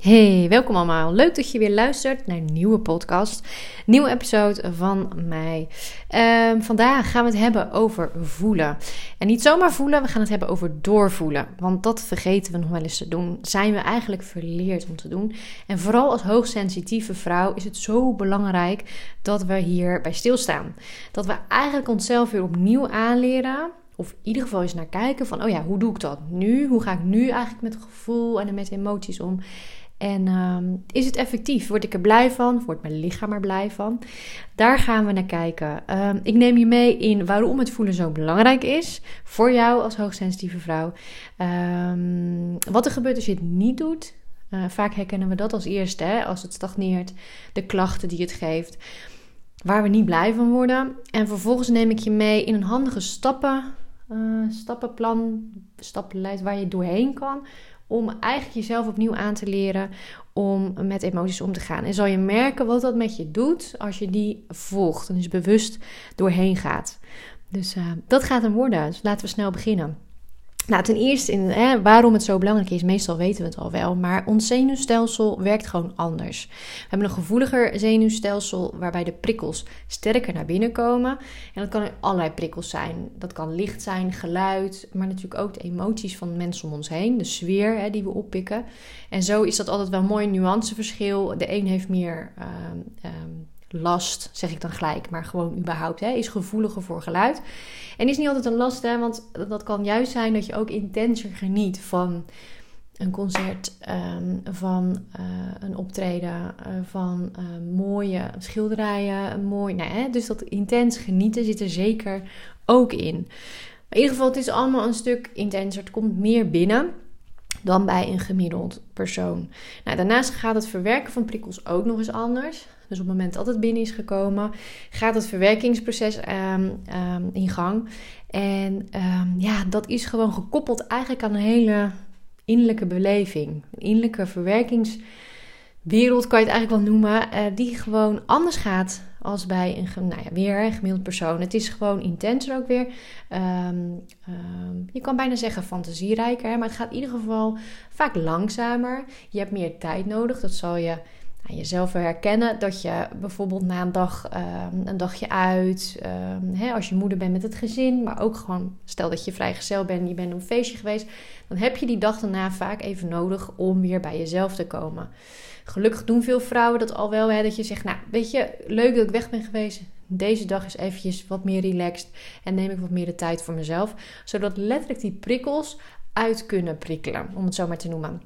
Hey, welkom allemaal. Leuk dat je weer luistert naar een nieuwe podcast. Nieuwe episode van mij. Ehm, vandaag gaan we het hebben over voelen. En niet zomaar voelen, we gaan het hebben over doorvoelen. Want dat vergeten we nog wel eens te doen. Zijn we eigenlijk verleerd om te doen. En vooral als hoogsensitieve vrouw is het zo belangrijk dat we hierbij stilstaan. Dat we eigenlijk onszelf weer opnieuw aanleren of in ieder geval eens naar kijken van, oh ja, hoe doe ik dat nu? Hoe ga ik nu eigenlijk met gevoel en met emoties om? En ehm, is het effectief? Word ik er blij van? Wordt mijn lichaam er blij van? Daar gaan we naar kijken. Ehm, ik neem je mee in waarom het voelen zo belangrijk is voor jou als hoogsensitieve vrouw. Um, wat er gebeurt als je het niet doet. Uh, vaak herkennen we dat als eerste, hè? als het stagneert, de klachten die het geeft, waar we niet blij van worden. En vervolgens neem ik je mee in een handige stappen, uh, stappenplan, stappenlijst waar je doorheen kan om eigenlijk jezelf opnieuw aan te leren om met emoties om te gaan. En zal je merken wat dat met je doet als je die volgt en dus bewust doorheen gaat. Dus uh, dat gaat hem worden. Dus laten we snel beginnen. Nou, ten eerste, in, hè, waarom het zo belangrijk is, meestal weten we het al wel, maar ons zenuwstelsel werkt gewoon anders. We hebben een gevoeliger zenuwstelsel waarbij de prikkels sterker naar binnen komen. En dat kan allerlei prikkels zijn. Dat kan licht zijn, geluid, maar natuurlijk ook de emoties van mensen om ons heen, de sfeer hè, die we oppikken. En zo is dat altijd wel een mooi nuanceverschil. De een heeft meer uh, last, zeg ik dan gelijk, maar gewoon überhaupt, hè, is gevoeliger voor geluid. En is niet altijd een last, hè, want dat kan juist zijn dat je ook intenser geniet van een concert, ehm, van uh, een optreden, uh, van uh, mooie schilderijen, mooi, nou, hè, dus dat intens genieten zit er zeker ook in. Maar in ieder geval, het is allemaal een stuk intenser, het komt meer binnen dan bij een gemiddeld persoon. Nou, daarnaast gaat het verwerken van prikkels ook nog eens anders. Dus op het moment dat het binnen is gekomen, gaat het verwerkingsproces um, um, in gang. En um, ja, dat is gewoon gekoppeld eigenlijk aan een hele innerlijke beleving. Een innerlijke verwerkingswereld kan je het eigenlijk wel noemen, uh, die gewoon anders gaat als bij een, nou ja, weer gemiddeld persoon. Het is gewoon intenser ook weer. Um, um, je kan bijna zeggen fantasierijker, maar het gaat in ieder geval vaak langzamer. Je hebt meer tijd nodig. Dat zal je aan jezelf herkennen. Dat je bijvoorbeeld na een dag um, een dagje uit, hè, als je moeder bent met het gezin, maar ook gewoon stel dat je vrijgezel bent en je bent op een feestje geweest, dan heb je die dag daarna vaak even nodig om weer bij jezelf te komen. Gelukkig doen veel vrouwen dat al wel. Hè, dat je zegt, nou weet je, leuk dat ik weg ben geweest. Deze dag is eventjes wat meer relaxed. En neem ik wat meer de tijd voor mezelf. Zodat letterlijk die prikkels uit kunnen prikkelen. Om het zo maar te noemen.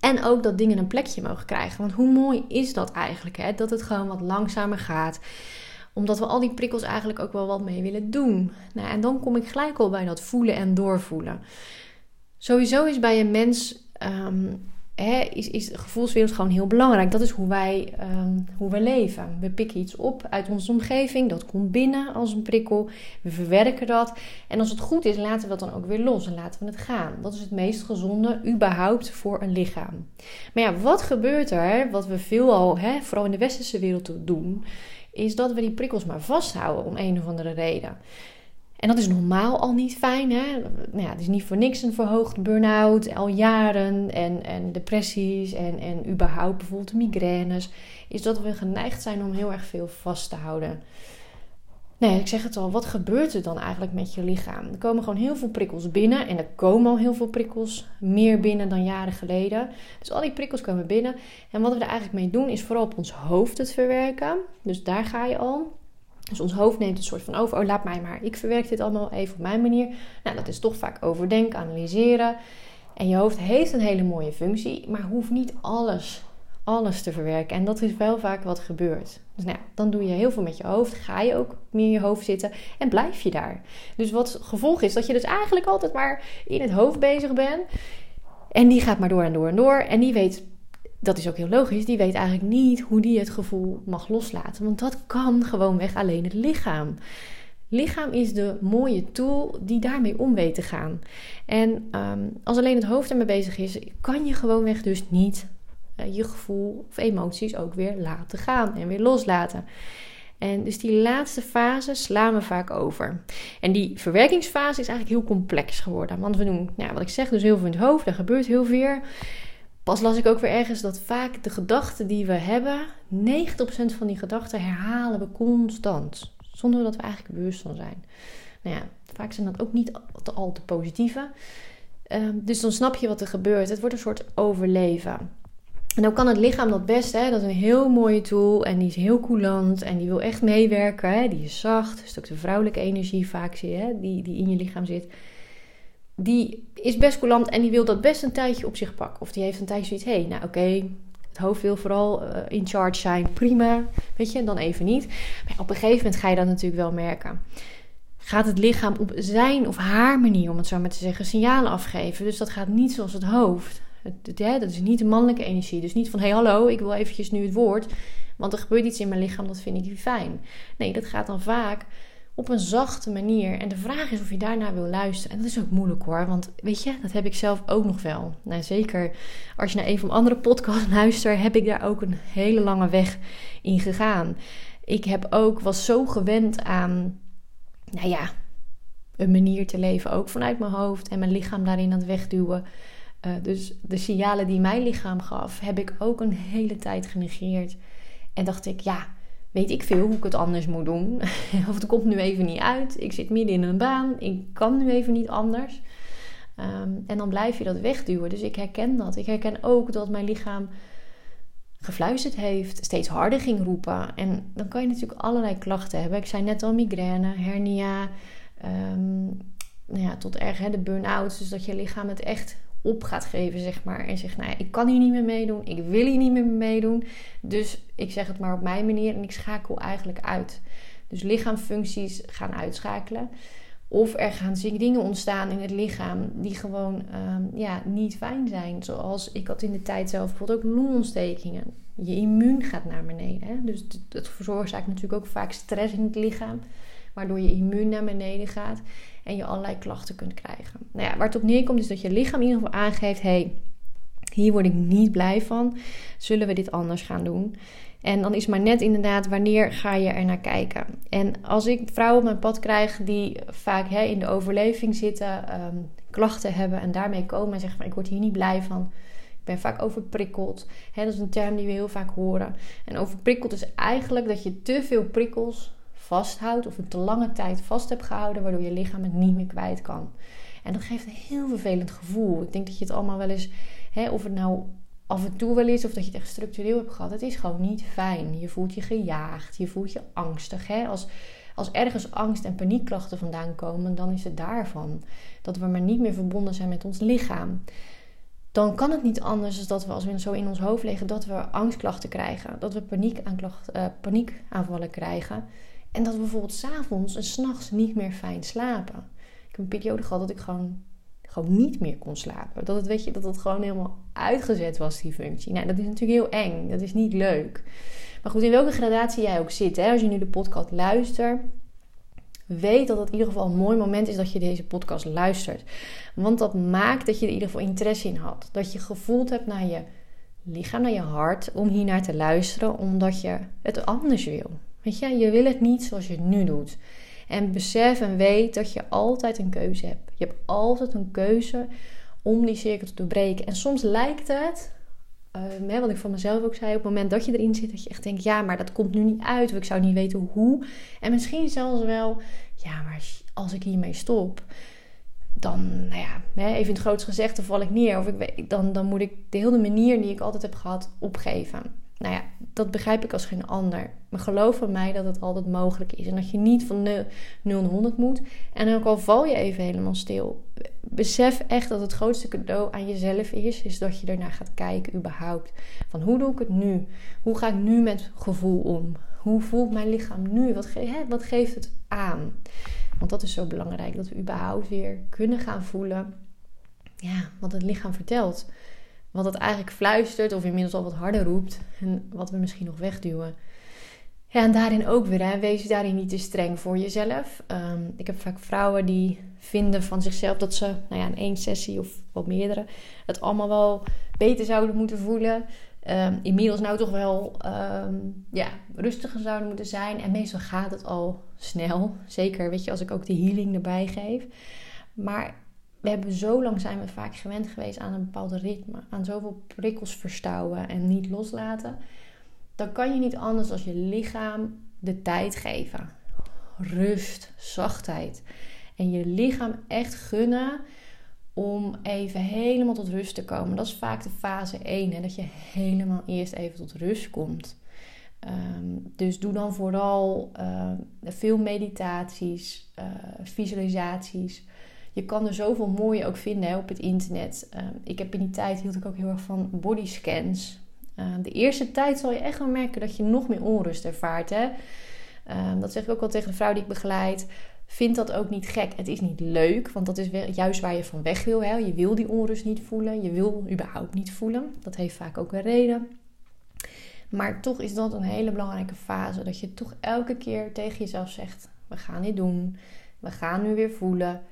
En ook dat dingen een plekje mogen krijgen. Want hoe mooi is dat eigenlijk? Hè? Dat het gewoon wat langzamer gaat omdat we al die prikkels eigenlijk ook wel wat mee willen doen. Nou, en dan kom ik gelijk al bij dat voelen en doorvoelen. Sowieso is bij een mens um, is, is de gevoelswereld gewoon heel belangrijk. Dat is hoe wij, um, hoe wij leven. We pikken iets op uit onze omgeving. Dat komt binnen als een prikkel. We verwerken dat. En als het goed is, laten we dat dan ook weer los en laten we het gaan. Dat is het meest gezonde überhaupt voor een lichaam. Maar ja, wat gebeurt er? Wat we veelal, hè, vooral in de westerse wereld doen, is dat we die prikkels maar vasthouden om een of andere reden. En dat is normaal al niet fijn. Hè? Nou ja, het is niet voor niks een verhoogd burn-out, al jaren en, en depressies en, en überhaupt bijvoorbeeld migraines. Is dat we geneigd zijn om heel erg veel vast te houden. Nee, ik zeg het al, wat gebeurt er dan eigenlijk met je lichaam? Er komen gewoon heel veel prikkels binnen en er komen al heel veel prikkels meer binnen dan jaren geleden. Dus al die prikkels komen binnen. En wat we er eigenlijk mee doen is vooral op ons hoofd het verwerken. Dus daar ga je al. Dus ons hoofd neemt een soort van over. Oh, laat mij maar. Ik verwerk dit allemaal even op mijn manier. Nou, dat is toch vaak overdenken, analyseren. En je hoofd heeft een hele mooie functie, maar hoeft niet alles, alles te verwerken. En dat is wel vaak wat gebeurt. Dus nou dan doe je heel veel met je hoofd. Ga je ook meer in je hoofd zitten en blijf je daar. Dus wat gevolg is dat je dus eigenlijk altijd maar in het hoofd bezig bent. En die gaat maar door en door en door. En die weet dat is ook heel logisch, die weet eigenlijk niet hoe die het gevoel mag loslaten. Want dat kan gewoonweg alleen het lichaam. Lichaam is de mooie tool die daarmee om weet te gaan. En um, als alleen het hoofd ermee bezig is, kan je gewoonweg dus niet uh, je gevoel of emoties ook weer laten gaan en weer loslaten. En dus die laatste fase slaan we vaak over. En die verwerkingsfase is eigenlijk heel complex geworden. Want we doen, nou, wat ik zeg, dus heel veel in het hoofd, er gebeurt heel veel. Pas las ik ook weer ergens dat vaak de gedachten die we hebben, 90% van die gedachten herhalen we constant. Zonder dat we eigenlijk bewust van zijn. Nou ja, vaak zijn dat ook niet al te positieve. Ehm, dus dan snap je wat er gebeurt. Het wordt een soort overleven. En dan kan het lichaam dat best, hè? dat is een heel mooie tool en die is heel coulant en die wil echt meewerken. Hè? Die is zacht, is ook de vrouwelijke energie vaak zie je, die, die in je lichaam zit. Die is best coulant en die wil dat best een tijdje op zich pakken. Of die heeft een tijdje zoiets, hé, hey, nou oké, het hoofd wil vooral uh, in charge zijn, prima, weet je, dan even niet. Maar op een gegeven moment ga je dat natuurlijk wel merken gaat het lichaam op zijn of haar manier, om het zo maar te zeggen, signalen afgeven. Dus dat gaat niet zoals het hoofd. Het, dat is niet de mannelijke energie. Dus niet van, hé hey, hallo, ik wil eventjes nu het woord. Want er gebeurt iets in mijn lichaam, dat vind ik fijn. Nee, dat gaat dan vaak op een zachte manier. En de vraag is of je daarna wil luisteren. En dat is ook moeilijk hoor. Want weet je, dat heb ik zelf ook nog wel. Nou, zeker als je naar een van de andere podcasts luistert, heb ik daar ook een hele lange weg in gegaan. Ik heb ook, was zo gewend aan nou ja, een manier te leven ook vanuit mijn hoofd en mijn lichaam daarin aan het wegduwen. Uh, dus de signalen die mijn lichaam gaf, heb ik ook een hele tijd genegeerd. En dacht ik, ja, weet ik veel hoe ik het anders moet doen. of het komt nu even niet uit. Ik zit midden in een baan. Ik kan nu even niet anders. Um, en dan blijf je dat wegduwen. Dus ik herken dat. Ik herken ook dat mijn lichaam gefluisterd heeft, steeds harder ging roepen. En dan kan je natuurlijk allerlei klachten hebben. Ik zei net al migraine, hernia, um, nou ja, tot erg hè, de burn-out. Dus dat je lichaam het echt op gaat geven, zeg maar. En zegt, nou ja, ik kan hier niet meer meedoen, ik wil hier niet meer meedoen. Dus ik zeg het maar op mijn manier en ik schakel eigenlijk uit. Dus lichaamfuncties gaan uitschakelen. Of er gaan dingen ontstaan in het lichaam die gewoon um, ja, niet fijn zijn. Zoals ik had in de tijd zelf bijvoorbeeld ook longontstekingen. Je immuun gaat naar beneden. Hè? Dus dat veroorzaakt natuurlijk ook vaak stress in het lichaam. Waardoor je immuun naar beneden gaat en je allerlei klachten kunt krijgen. Nou ja, waar het op neerkomt is dat je lichaam in ieder geval aangeeft... hey, hier word ik niet blij van. Zullen we dit anders gaan doen? En dan is maar net inderdaad wanneer ga je er naar kijken. En als ik vrouwen op mijn pad krijg die vaak hè, in de overleving zitten, ehm, klachten hebben en daarmee komen en zeggen van ik word hier niet blij van. Ik ben vaak overprikkeld. Hè, dat is een term die we heel vaak horen. En overprikkeld is eigenlijk dat je te veel prikkels vasthoudt of een te lange tijd vast hebt gehouden, waardoor je lichaam het niet meer kwijt kan. En dat geeft een heel vervelend gevoel. Ik denk dat je het allemaal wel eens, hè, of het nou af en toe wel is of dat je het echt structureel hebt gehad. Het is gewoon niet fijn. Je voelt je gejaagd, je voelt je angstig. Hè? Als, als ergens angst en paniekklachten vandaan komen, dan is het daarvan. Dat we maar niet meer verbonden zijn met ons lichaam. Dan kan het niet anders dan dat we, als we zo in ons hoofd liggen, dat we angstklachten krijgen. Dat we paniekaanklachten, uh, paniekaanvallen krijgen. En dat we bijvoorbeeld s'avonds en s'nachts niet meer fijn slapen. Ik heb een periode gehad dat ik gewoon gewoon niet meer kon slapen. Dat het, weet je, dat het gewoon helemaal uitgezet was, die functie. Nou, dat is natuurlijk heel eng. Dat is niet leuk. Maar goed, in welke gradatie jij ook zit, hè, als je nu de podcast luistert, weet dat het in ieder geval een mooi moment is dat je deze podcast luistert. Want dat maakt dat je er in ieder geval interesse in had. Dat je gevoeld hebt naar je lichaam, naar je hart, om hier naar te luisteren, omdat je het anders wil. Weet je, je wil het niet zoals je het nu doet. En besef en weet dat je altijd een keuze hebt. Je hebt altijd een keuze om die cirkel te doorbreken. En soms lijkt het, uh, wat ik van mezelf ook zei, op het moment dat je erin zit, dat je echt denkt: ja, maar dat komt nu niet uit, of ik zou niet weten hoe. En misschien zelfs wel, ja, maar als ik hiermee stop, dan, nou ja, even in het grootst gezegd, dan val ik neer. Of ik, dan, dan moet ik de hele manier die ik altijd heb gehad opgeven nou ja, dat begrijp ik als geen ander. Maar geloof van mij dat het altijd mogelijk is. En dat je niet van 0 naar 100 moet. En ook al val je even helemaal stil. Besef echt dat het grootste cadeau aan jezelf is. Is dat je ernaar gaat kijken überhaupt. Van hoe doe ik het nu? Hoe ga ik nu met gevoel om? Hoe voelt mijn lichaam nu? Wat, hè, wat geeft het aan? Want dat is zo belangrijk. Dat we überhaupt weer kunnen gaan voelen. Ja, wat het lichaam vertelt wat het eigenlijk fluistert of inmiddels al wat harder roept en wat we misschien nog wegduwen. Ja, en daarin ook weer, hè, wees daarin niet te streng voor jezelf. Ehm, ik heb vaak vrouwen die vinden van zichzelf dat ze nou ja, in één sessie of wat meerdere het allemaal wel beter zouden moeten voelen. Um, inmiddels nou toch wel ehm, ja, rustiger zouden moeten zijn. En meestal gaat het al snel. Zeker, weet je, als ik ook de healing erbij geef. Maar we hebben zo lang zijn we vaak gewend geweest aan een bepaald ritme, aan zoveel prikkels verstouwen en niet loslaten. Dan kan je niet anders als je lichaam de tijd geven. Rust, zachtheid. En je lichaam echt gunnen om even helemaal tot rust te komen. Dat is vaak de fase 1, hè, dat je helemaal eerst even tot rust komt. Ehm, dus doe dan vooral uh, veel meditaties, uh, visualisaties. Je kan er zoveel mooie ook vinden hè, op het internet. Ehm, ik heb in die tijd hield ik ook heel erg van bodyscans. Uh, de eerste tijd zal je echt wel merken dat je nog meer onrust ervaart. Hè? dat zeg ik ook wel tegen de vrouw die ik begeleid. Vind dat ook niet gek. Het is niet leuk, want dat is juist waar je van weg wil. Hè? Je wil die onrust niet voelen. Je wil überhaupt niet voelen. Dat heeft vaak ook een reden. Maar toch is dat een hele belangrijke fase. Dat je toch elke keer tegen jezelf zegt: We gaan dit doen. We gaan nu weer voelen.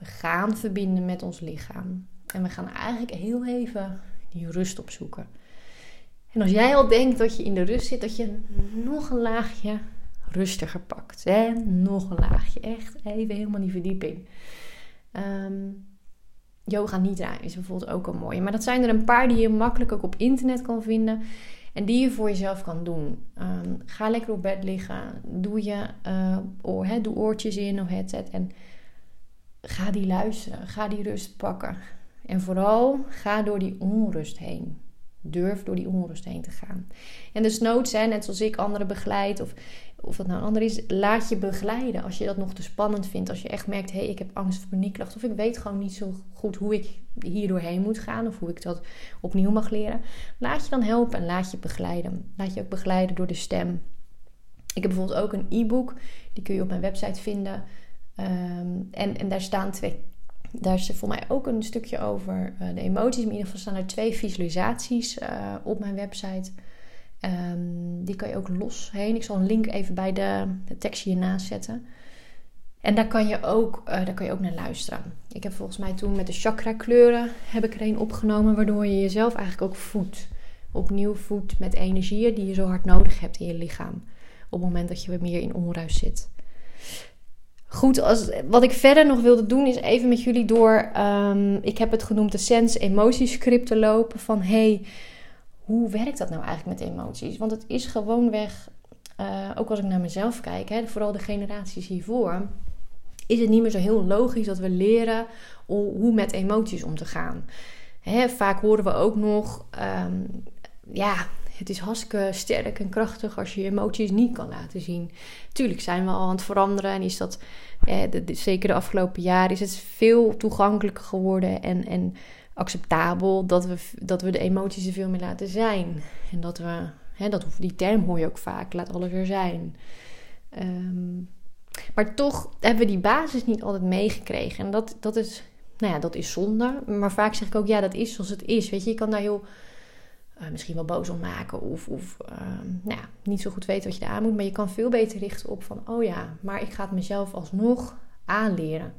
We gaan verbinden met ons lichaam. En we gaan eigenlijk heel even die rust opzoeken. En als jij al denkt dat je in de rust zit, dat je nog een laagje rustiger pakt. Hè? Nog een laagje. Echt even helemaal die verdieping. Um, yoga nidra is bijvoorbeeld ook een mooie. Maar dat zijn er een paar die je makkelijk ook op internet kan vinden. En die je voor jezelf kan doen. Um, ga lekker op bed liggen. Doe, je, uh, oor, hè, doe oortjes in of headset. En ga die luisteren. Ga die rust pakken. En vooral ga door die onrust heen. Durf door die onrust heen te gaan. En dus noods, hè, net zoals ik anderen begeleid, of, of dat nou een ander is, laat je begeleiden. Als je dat nog te spannend vindt, als je echt merkt, hé, hey, ik heb angst of paniekklachten, of ik weet gewoon niet zo goed hoe ik hier doorheen moet gaan, of hoe ik dat opnieuw mag leren. Laat je dan helpen en laat je begeleiden. Laat je ook begeleiden door de stem. Ik heb bijvoorbeeld ook een e-book, die kun je op mijn website vinden. Um, en, en daar staan twee daar is voor mij ook een stukje over uh, de emoties. In ieder geval staan er twee visualisaties uh, op mijn website. Um, die kan je ook los heen. Ik zal een link even bij de, tekst hiernaast zetten. En daar kan, je ook, uh, daar kan je ook naar luisteren. Ik heb volgens mij toen met de chakra kleuren heb ik er een opgenomen. Waardoor je jezelf eigenlijk ook voedt. Opnieuw voedt met energieën die je zo hard nodig hebt in je lichaam. Op het moment dat je weer meer in onruis zit. Goed, als, wat ik verder nog wilde doen is even met jullie door. Um, ik heb het genoemd de Sense Emotiescript te lopen. Van hey, hoe werkt dat nou eigenlijk met emoties? Want het is gewoonweg, uh, ook als ik naar mezelf kijk, hè, vooral de generaties hiervoor, is het niet meer zo heel logisch dat we leren hoe met emoties om te gaan. Hè, vaak horen we ook nog, um, ja, het is hartstikke sterk en krachtig als je je emoties niet kan laten zien. Tuurlijk zijn we al aan het veranderen en is dat, eh, zeker de afgelopen jaren, is het veel toegankelijker geworden en, en acceptabel dat we, dat we de emoties er veel meer laten zijn. En dat we, hè, dat, die term hoor je ook vaak, laat alles er zijn. Ehm, maar toch hebben we die basis niet altijd meegekregen. En dat, dat, is, nou ja, dat is zonde. Maar vaak zeg ik ook, ja, dat is zoals het is. Weet je, je kan daar heel uh, misschien wel boos om maken of, of uh, nou ja, niet zo goed weten wat je aan moet. Maar je kan veel beter richten op van, oh ja, maar ik ga het mezelf alsnog aanleren.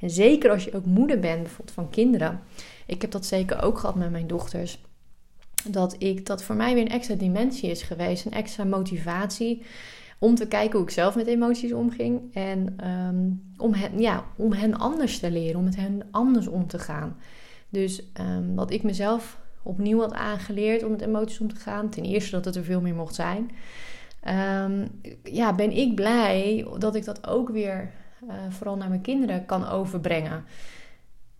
En zeker als je ook moeder bent, bijvoorbeeld van kinderen. Ik heb dat zeker ook gehad met mijn dochters. Dat ik dat voor mij weer een extra dimensie is geweest, een extra motivatie om te kijken hoe ik zelf met emoties omging. En um, om, hen, ja, om hen anders te leren, om met hen anders om te gaan. Dus um, wat ik mezelf opnieuw had aangeleerd om met emoties om te gaan. Ten eerste dat het er veel meer mocht zijn. Um, ja, ben ik blij dat ik dat ook weer uh, vooral naar mijn kinderen kan overbrengen.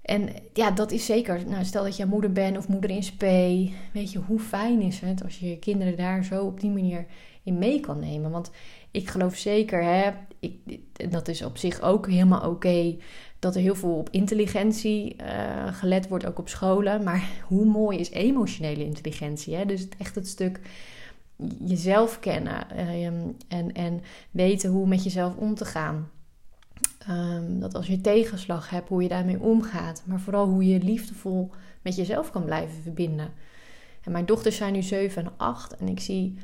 En ja, dat is zeker. Nou, stel dat je moeder bent of moeder in spe. Weet je, hoe fijn is het als je je kinderen daar zo op die manier in mee kan nemen? Want ik geloof zeker, hè, ik, dat is op zich ook helemaal oké dat er heel veel op intelligentie uh, gelet wordt, ook op scholen. Maar hoe mooi is emotionele intelligentie? Hè? Dus echt het stuk jezelf kennen uh, en, en weten hoe met jezelf om te gaan. Um, dat als je tegenslag hebt, hoe je daarmee omgaat. Maar vooral hoe je liefdevol met jezelf kan blijven verbinden. En mijn dochters zijn nu 7 en 8 en ik zie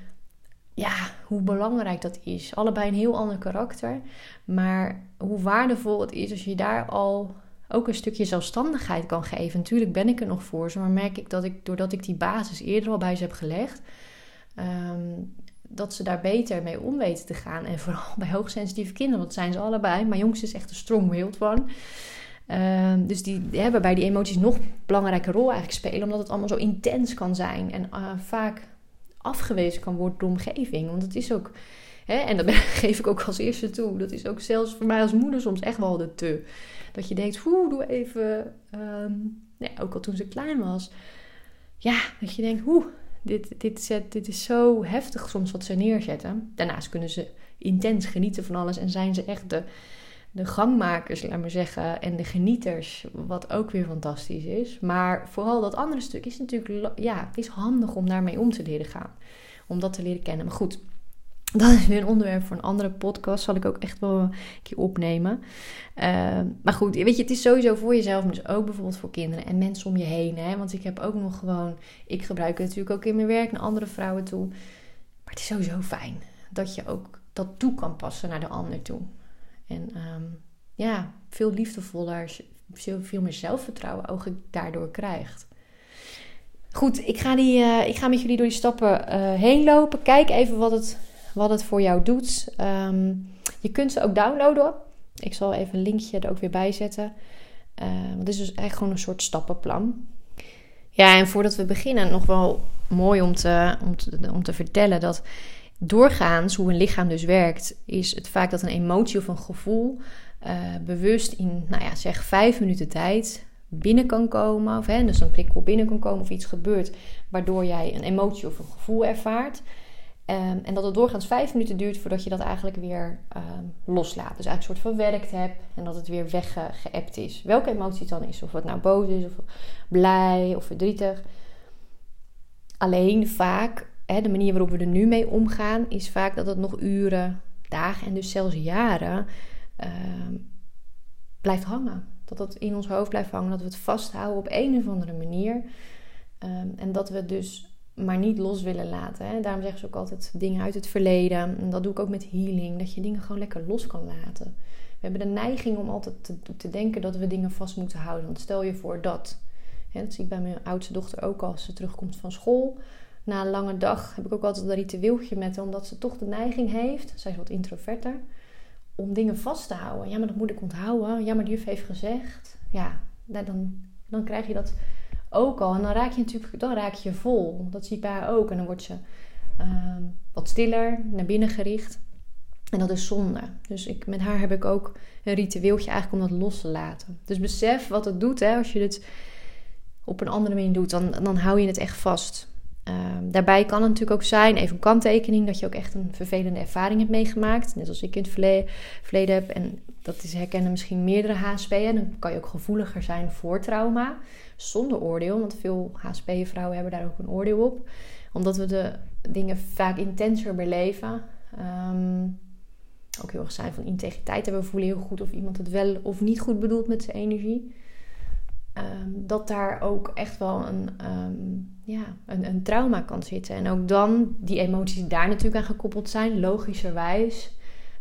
ja, hoe belangrijk dat is. Allebei een heel ander karakter. Maar hoe waardevol het is als je daar al ook een stukje zelfstandigheid kan geven. Natuurlijk ben ik er nog voor maar merk ik dat ik, doordat ik die basis eerder al bij ze heb gelegd, um, dat ze daar beter mee om weten te gaan. En vooral bij hoogsensitieve kinderen, want dat zijn ze allebei. Mijn jongste is echt een strong willed one. Ehm, dus die hebben bij die emoties nog belangrijke rol eigenlijk spelen, omdat het allemaal zo intens kan zijn en uh, vaak afgewezen kan worden door omgeving. Want het is ook, hè, en dat geef ik ook als eerste toe, dat is ook zelfs voor mij als moeder soms echt wel de te. Dat je denkt, hoe doe even, um, nee, ook al toen ze klein was. Ja, dat je denkt, hoe, dit, dit, zet, dit is zo heftig soms wat ze neerzetten. Daarnaast kunnen ze intens genieten van alles en zijn ze echt de, de gangmakers, laat maar zeggen, en de genieters, wat ook weer fantastisch is. Maar vooral dat andere stuk is natuurlijk, ja, is handig om daarmee om te leren gaan. Om dat te leren kennen. Maar goed, dat is weer een onderwerp voor een andere podcast. Zal ik ook echt wel een keer opnemen. Uh, maar goed, weet je, het is sowieso voor jezelf, maar dus ook bijvoorbeeld voor kinderen en mensen om je heen. Hè? Want ik heb ook nog gewoon, ik gebruik het natuurlijk ook in mijn werk naar andere vrouwen toe. Maar het is sowieso fijn dat je ook dat toe kan passen naar de ander toe. En um, ja, veel liefdevoller, veel, meer zelfvertrouwen ook daardoor krijgt. Goed, ik ga, die, uh, ik ga met jullie door die stappen uh, heen lopen. Kijk even wat het, wat het voor jou doet. Um, je kunt ze ook downloaden. Ik zal even een linkje er ook weer bij zetten. Want het is dus eigenlijk gewoon een soort stappenplan. Ja, en voordat we beginnen, nog wel mooi om te, om te, om te vertellen dat doorgaans, hoe een lichaam dus werkt, is het vaak dat een emotie of een gevoel uh, bewust in, nou ja, zeg vijf minuten tijd binnen kan komen. Of hè, dus een prikkel binnen kan komen of iets gebeurt waardoor jij een emotie of een gevoel ervaart. Um, en dat het doorgaans vijf minuten duurt voordat je dat eigenlijk weer um, loslaat. Dus eigenlijk een soort verwerkt hebt en dat het weer weggeëpt is. Welke emotie het dan is. Of het nou boos is, of blij of verdrietig. Alleen vaak de manier waarop we er nu mee omgaan, is vaak dat het nog uren, dagen en dus zelfs jaren uh, blijft hangen. Dat het in ons hoofd blijft hangen, dat we het vasthouden op een of andere manier. Um, en dat we dus maar niet los willen laten. Hè. Daarom zeggen ze ook altijd dingen uit het verleden. En dat doe ik ook met healing, dat je dingen gewoon lekker los kan laten. We hebben de neiging om altijd te, te denken dat we dingen vast moeten houden. Want stel je voor dat. Hè, dat zie ik bij mijn oudste dochter ook als ze terugkomt van school na een lange dag heb ik ook altijd een ritueeltje met haar, omdat ze toch de neiging heeft, zij is wat introverter, om dingen vast te houden. Ja, maar dat moet ik onthouden. Ja, maar de juf heeft gezegd. Ja, dan, dan krijg je dat ook al. En dan raak je natuurlijk dan raak je vol. Dat zie ik bij haar ook. En dan wordt ze uh, wat stiller, naar binnen gericht. En dat is zonde. Dus ik, met haar heb ik ook een ritueeltje eigenlijk om dat los te laten. Dus besef wat het doet hè, als je dit op een andere manier doet. Dan, dan hou je het echt vast. Um, daarbij kan het natuurlijk ook zijn, even een kanttekening, dat je ook echt een vervelende ervaring hebt meegemaakt. Net als ik in het verleden, heb. En dat is herkennen misschien meerdere HSP'en. Dan kan je ook gevoeliger zijn voor trauma. Zonder oordeel, want veel HSP-vrouwen hebben daar ook een oordeel op. Omdat we de dingen vaak intenser beleven. Um, ook heel erg zijn van integriteit. En we voelen heel goed of iemand het wel of niet goed bedoelt met zijn energie. Um, dat daar ook echt wel een, um, ja, een, een, trauma kan zitten. En ook dan, die emoties daar natuurlijk aan gekoppeld zijn, logischerwijs.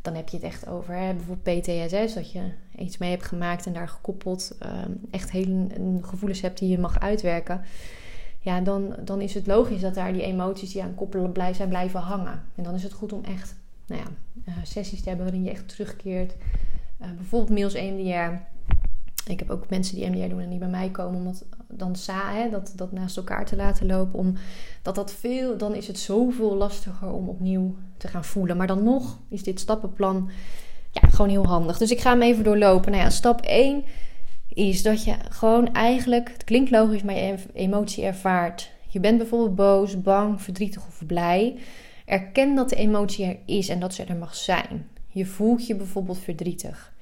Dan heb je het echt over bijvoorbeeld PTSS, dat je iets mee hebt gemaakt en daar gekoppeld um, echt hele gevoelens hebt die je mag uitwerken. Ja, dan, dan is het logisch dat daar die emoties die aan koppelen blij zijn blijven hangen. En dan is het goed om echt nou ja, uh, sessies te hebben waarin je echt terugkeert. Uh, bijvoorbeeld Mails EMDR ik heb ook mensen die MDR doen en die bij mij komen om dat dan hè, dat, dat naast elkaar te laten lopen. Om, dat dat veel, dan is het zoveel lastiger om opnieuw te gaan voelen. Maar dan nog is dit stappenplan ja, gewoon heel handig. Dus ik ga hem even doorlopen. Nou ja, stap 1 is dat je gewoon eigenlijk, het klinkt logisch, maar je emotie ervaart. Je bent bijvoorbeeld boos, bang, verdrietig of blij. Erken dat de emotie er is en dat ze er mag zijn. Je voelt je bijvoorbeeld verdrietig.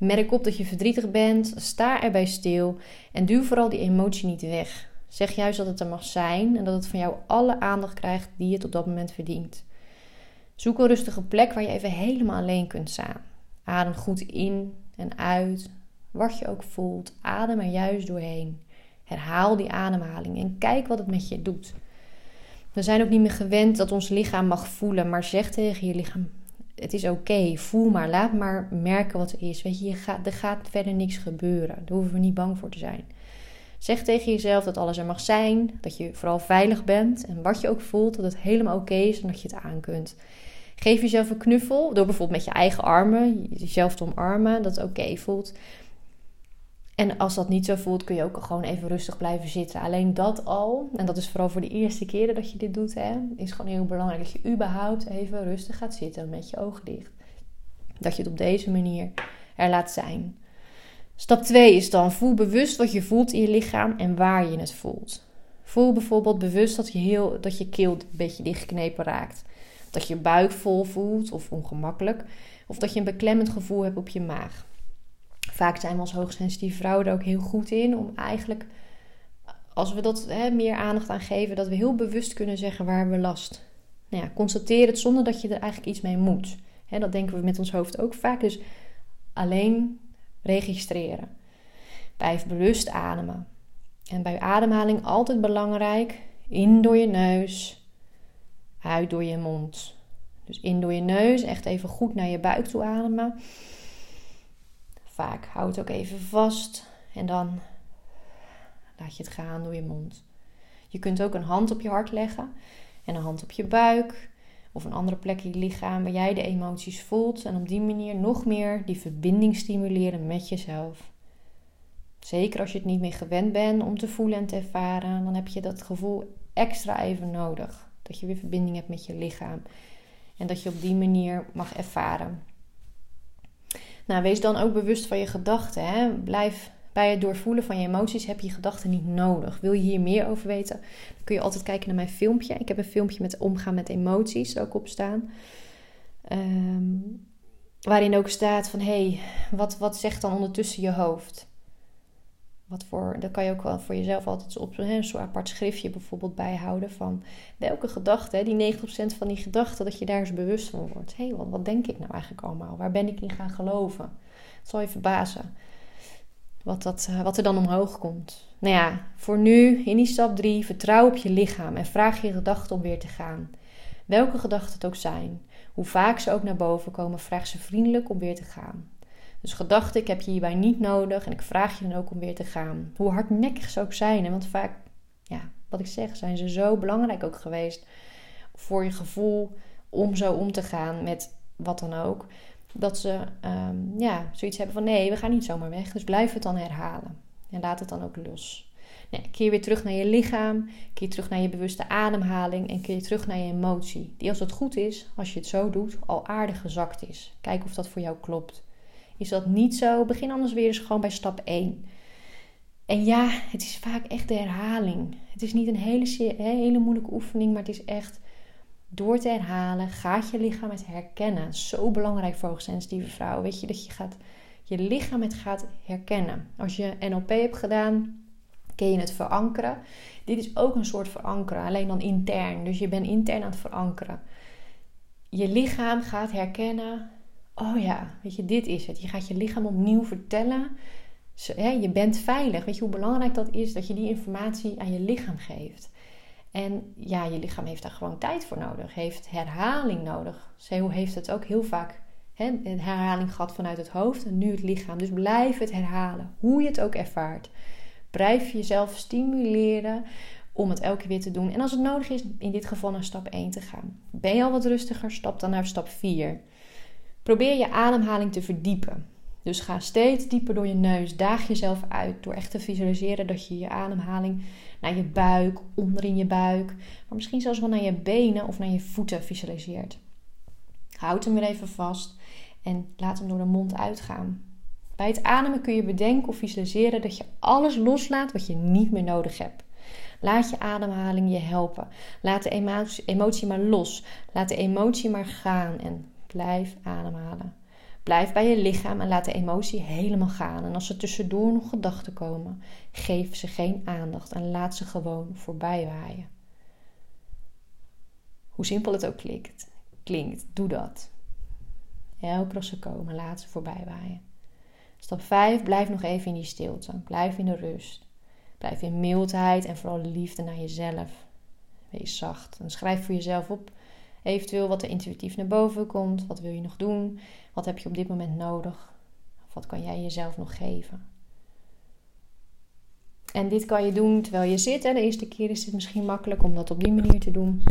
Merk op dat je verdrietig bent, sta erbij stil en duw vooral die emotie niet weg. Zeg juist dat het er mag zijn en dat het van jou alle aandacht krijgt die het op dat moment verdient. Zoek een rustige plek waar je even helemaal alleen kunt staan. Adem goed in en uit. Wat je ook voelt, adem er juist doorheen. Herhaal die ademhaling en kijk wat het met je doet. We zijn ook niet meer gewend dat ons lichaam mag voelen, maar zeg tegen je lichaam: het is oké, voel maar, laat maar merken wat er is. Weet je, je gaat, er gaat verder niks gebeuren. Daar hoeven we niet bang voor te zijn. Zeg tegen jezelf dat alles er mag zijn, dat je vooral veilig bent en wat je ook voelt, dat het helemaal oké is en dat je het aan kunt. Geef jezelf een knuffel door bijvoorbeeld met je eigen armen jezelf te omarmen, dat het oké voelt. En als dat niet zo voelt, kun je ook gewoon even rustig blijven zitten. Alleen dat al, en dat is vooral voor de eerste keren dat je dit doet, hè, is gewoon heel belangrijk dat je überhaupt even rustig gaat zitten met je ogen dicht. Dat je het op deze manier er laat zijn. Stap 2 is dan voel bewust wat je voelt in je lichaam en waar je het voelt. Voel bijvoorbeeld bewust dat je, heel, dat je keel een beetje dichtgeknepen raakt. Dat je buik vol voelt of ongemakkelijk. Of dat je een beklemmend gevoel hebt op je maag. Vaak zijn we als hoogsensitieve vrouwen er ook heel goed in om eigenlijk, als we dat hè, meer aandacht aan geven, dat we heel bewust kunnen zeggen waar we last. Nou ja, constateer het zonder dat je er eigenlijk iets mee moet. Hè, dat denken we met ons hoofd ook vaak. Dus alleen registreren. Blijf bewust ademen. En bij ademhaling altijd belangrijk: in door je neus, uit door je mond. Dus in door je neus, echt even goed naar je buik toe ademen. Vaak houd het ook even vast en dan laat je het gaan door je mond. Je kunt ook een hand op je hart leggen en een hand op je buik of een andere plek in je lichaam waar jij de emoties voelt en op die manier nog meer die verbinding stimuleren met jezelf. Zeker als je het niet meer gewend bent om te voelen en te ervaren, dan heb je dat gevoel extra even nodig. Dat je weer verbinding hebt met je lichaam. En dat je op die manier mag ervaren. Nou, wees dan ook bewust van je gedachten. Hè? Blijf bij het doorvoelen van je emoties heb je gedachten niet nodig. Wil je hier meer over weten? Dan kun je altijd kijken naar mijn filmpje. Ik heb een filmpje met omgaan met emoties er ook op staan. Ehm, waarin ook staat van hé, hey, wat, wat zegt dan ondertussen je hoofd? Wat voor, dan kan je ook wel voor jezelf altijd op een soort apart schriftje bijvoorbeeld bijhouden van welke gedachte, die 90% van die gedachten, dat je daar eens bewust van wordt. Hé, hey, wat, wat denk ik nou eigenlijk allemaal? Waar ben ik in gaan geloven? Het zal je verbazen wat, dat, eh, wat er dan omhoog komt. Nou ja, voor nu in die stap 3, vertrouw op je lichaam en vraag je gedachten om weer te gaan. Welke gedachten het ook zijn, hoe vaak ze ook naar boven komen, vraag ze vriendelijk om weer te gaan. Dus gedachten, ik heb je hierbij niet nodig en ik vraag je dan ook om weer te gaan. Hoe hardnekkig ze ook zijn. Want vaak, ja, wat ik zeg, zijn ze zo belangrijk ook geweest voor je gevoel om zo om te gaan met wat dan ook. Dat ze um, ja, zoiets hebben van nee, we gaan niet zomaar weg. Dus blijf het dan herhalen. En laat het dan ook los. Nee, keer weer terug naar je lichaam. Keer terug naar je bewuste ademhaling. En keer terug naar je emotie. Die als het goed is, als je het zo doet, al aardig gezakt is. Kijk of dat voor jou klopt. Is dat niet zo? Begin anders weer eens gewoon bij stap 1. En ja, het is vaak echt de herhaling. Het is niet een hele, hele moeilijke oefening, maar het is echt door te herhalen gaat je lichaam het herkennen. Zo belangrijk voor hoogsensitieve vrouwen. Weet je dat je gaat, je lichaam het gaat herkennen. Als je NLP hebt gedaan, kun je het verankeren. Dit is ook een soort verankeren, alleen dan intern. Dus je bent intern aan het verankeren. Je lichaam gaat herkennen oh ja, weet je, dit is het. Je gaat je lichaam opnieuw vertellen. je bent veilig. Weet je hoe belangrijk dat is dat je die informatie aan je lichaam geeft. En ja, je lichaam heeft daar gewoon tijd voor nodig. Heeft herhaling nodig. Zeeuw heeft het ook heel vaak een herhaling gehad vanuit het hoofd en nu het lichaam. Dus blijf het herhalen, hoe je het ook ervaart. Blijf jezelf stimuleren om het elke keer te doen. En als het nodig is, in dit geval naar stap 1 te gaan. Ben je al wat rustiger, stap dan naar stap 4. Probeer je ademhaling te verdiepen. Dus ga steeds dieper door je neus. Daag jezelf uit door echt te visualiseren dat je je ademhaling naar je buik, onderin je buik, maar misschien zelfs wel naar je benen of naar je voeten visualiseert. Houd hem weer even vast en laat hem door de mond uitgaan. Bij het ademen kun je bedenken of visualiseren dat je alles loslaat wat je niet meer nodig hebt. Laat je ademhaling je helpen. Laat de emotie, maar los. Laat de emotie maar gaan en Blijf ademhalen. Blijf bij je lichaam en laat de emotie helemaal gaan. En als er tussendoor nog gedachten komen, geef ze geen aandacht en laat ze gewoon voorbij waaien. Hoe simpel het ook klinkt, klinkt doe dat. Elke keer ze komen, laat ze voorbij waaien. Stap 5, blijf nog even in die stilte. Blijf in de rust. Blijf in mildheid en vooral liefde naar jezelf. Wees zacht en schrijf voor jezelf op Eventueel wat er intuïtief naar boven komt. Wat wil je nog doen? Wat heb je op dit moment nodig? Of wat kan jij jezelf nog geven? En dit kan je doen terwijl je zit. De eerste keer is het misschien makkelijk om dat op die manier te doen.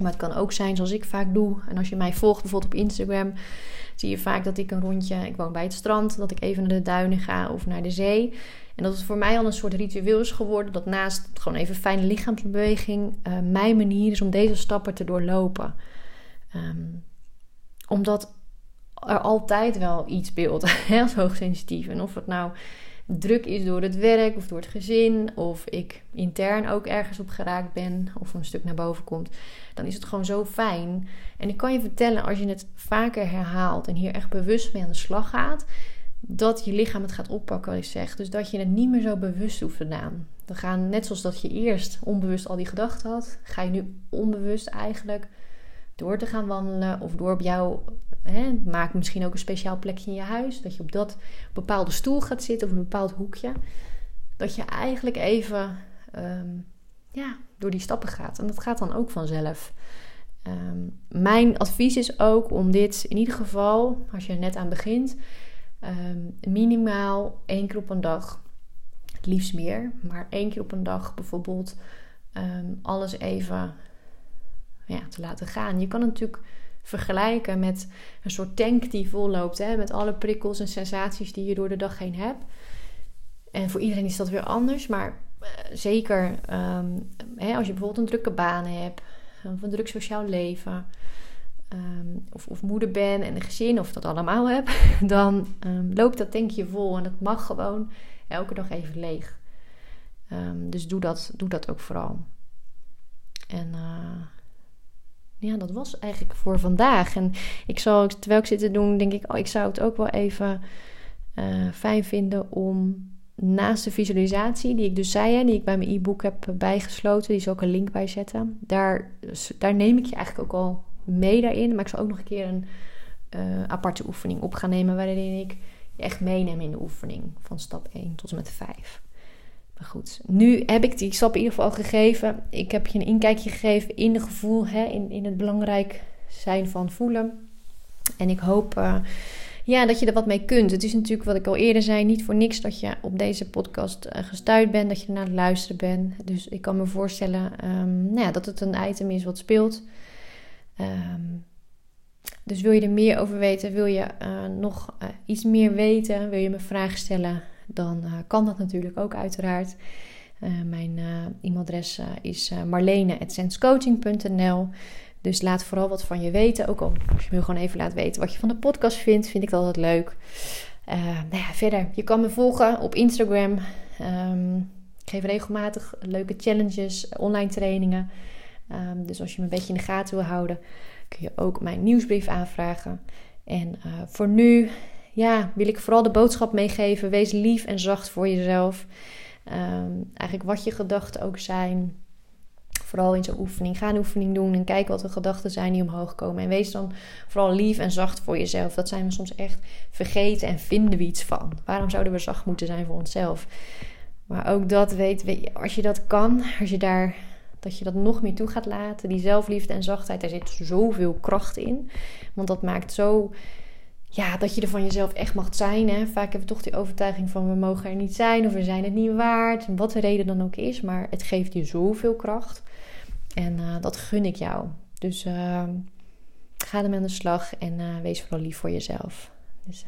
Maar het kan ook zijn zoals ik vaak doe. En als je mij volgt bijvoorbeeld op Instagram, zie je vaak dat ik een rondje, ik woon bij het strand, dat ik even naar de duinen ga of naar de zee. En dat het voor mij al een soort ritueel is geworden. Dat naast gewoon even fijne lichaamsbeweging uh, mijn manier is om deze stappen te doorlopen. Um, omdat er altijd wel iets speelt als hoogsensitief. En of het nou druk is door het werk of door het gezin, of ik intern ook ergens op geraakt ben, of een stuk naar boven komt, dan is het gewoon zo fijn. En ik kan je vertellen, als je het vaker herhaalt en hier echt bewust mee aan de slag gaat, dat je lichaam het gaat oppakken, wat ik zeg. Dus dat je het niet meer zo bewust hoeft te doen. Dan gaan, net zoals dat je eerst onbewust al die gedachten had, ga je nu onbewust eigenlijk door te gaan wandelen of door op jou Hè, maak misschien ook een speciaal plekje in je huis. Dat je op dat bepaalde stoel gaat zitten of een bepaald hoekje. Dat je eigenlijk even ehm, ja, door die stappen gaat. En dat gaat dan ook vanzelf. Ehm, mijn advies is ook om dit in ieder geval, als je er net aan begint, um, minimaal één keer op een dag, het liefst meer, maar één keer op een dag bijvoorbeeld alles even ja, te laten gaan. Je kan natuurlijk vergelijken met een soort tank die volloopt. Hè, met alle prikkels en sensaties die je door de dag heen hebt. En voor iedereen is dat weer anders. Maar uh, zeker um, hè, als je bijvoorbeeld een drukke baan hebt. Of een druk sociaal leven. Um, of, of, moeder bent en een gezin. Of dat allemaal hebt. Dan um, loopt dat tankje vol. En dat mag gewoon elke dag even leeg. dus doe dat, doe dat ook vooral. En... Uh, ja, dat was eigenlijk voor vandaag. En ik zal, terwijl ik zit te doen, denk ik, oh, ik zou het ook wel even uh, fijn vinden om naast de visualisatie, die ik dus zei, hè, die ik bij mijn e-book heb bijgesloten, die is ook een link bij zetten. Daar, daar neem ik je eigenlijk ook al mee daarin. Maar ik zal ook nog een keer een uh, aparte oefening op gaan nemen, waarin ik je echt meeneem in de oefening van stap 1 tot en met 5. Maar goed, nu heb ik die stap in ieder geval gegeven. Ik heb je een inkijkje gegeven in de gevoel, hè, in, in het belangrijk zijn van voelen. En ik hoop uh, ja, dat je er wat mee kunt. Het is natuurlijk wat ik al eerder zei, niet voor niks dat je op deze podcast uh, gestuurd bent, dat je naar het luisteren bent. Dus ik kan me voorstellen um, nou ja, dat het een item is wat speelt. Um, dus wil je er meer over weten, wil je uh, nog iets meer weten, wil je me vragen stellen, dan uh, kan dat natuurlijk ook uiteraard. Mijn e-mailadres is marlene.senscoaching.nl Dus laat vooral wat van je weten. Ook al als je me gewoon even laat weten wat je van de podcast vindt, vind ik dat altijd leuk. nou ja, verder, je kan me volgen op Instagram. Um, ik geef regelmatig leuke challenges, online trainingen. Um, dus als je me een beetje in de gaten wil houden, kun je ook mijn nieuwsbrief aanvragen. En voor nu ja, wil ik vooral de boodschap meegeven. Wees lief en zacht voor jezelf. Um, eigenlijk wat je gedachten ook zijn. Vooral in zo'n oefening. Ga een oefening doen en kijk wat de gedachten zijn die omhoog komen. En wees dan vooral lief en zacht voor jezelf. Dat zijn we soms echt vergeten en vinden we iets van. Waarom zouden we zacht moeten zijn voor onszelf? Maar ook dat weet, als je dat kan, als je daar dat je dat nog meer toe gaat laten. Die zelfliefde en zachtheid, daar zit zoveel kracht in. Want dat maakt zo ja, dat je er van jezelf echt mag zijn. Hè. Vaak hebben we toch die overtuiging van we mogen er niet zijn of we zijn het niet waard. Wat de reden dan ook is. Maar het geeft je zoveel kracht. En uh, dat gun ik jou. Dus uh, ga ermee aan de slag en uh, wees vooral lief voor jezelf. Dus,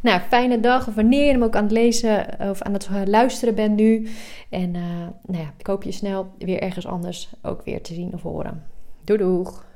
nou, fijne dag. Of wanneer je hem ook aan het lezen of aan het luisteren bent nu. En nou ja, ik hoop je snel weer ergens anders ook weer te zien of horen. Doei doeg!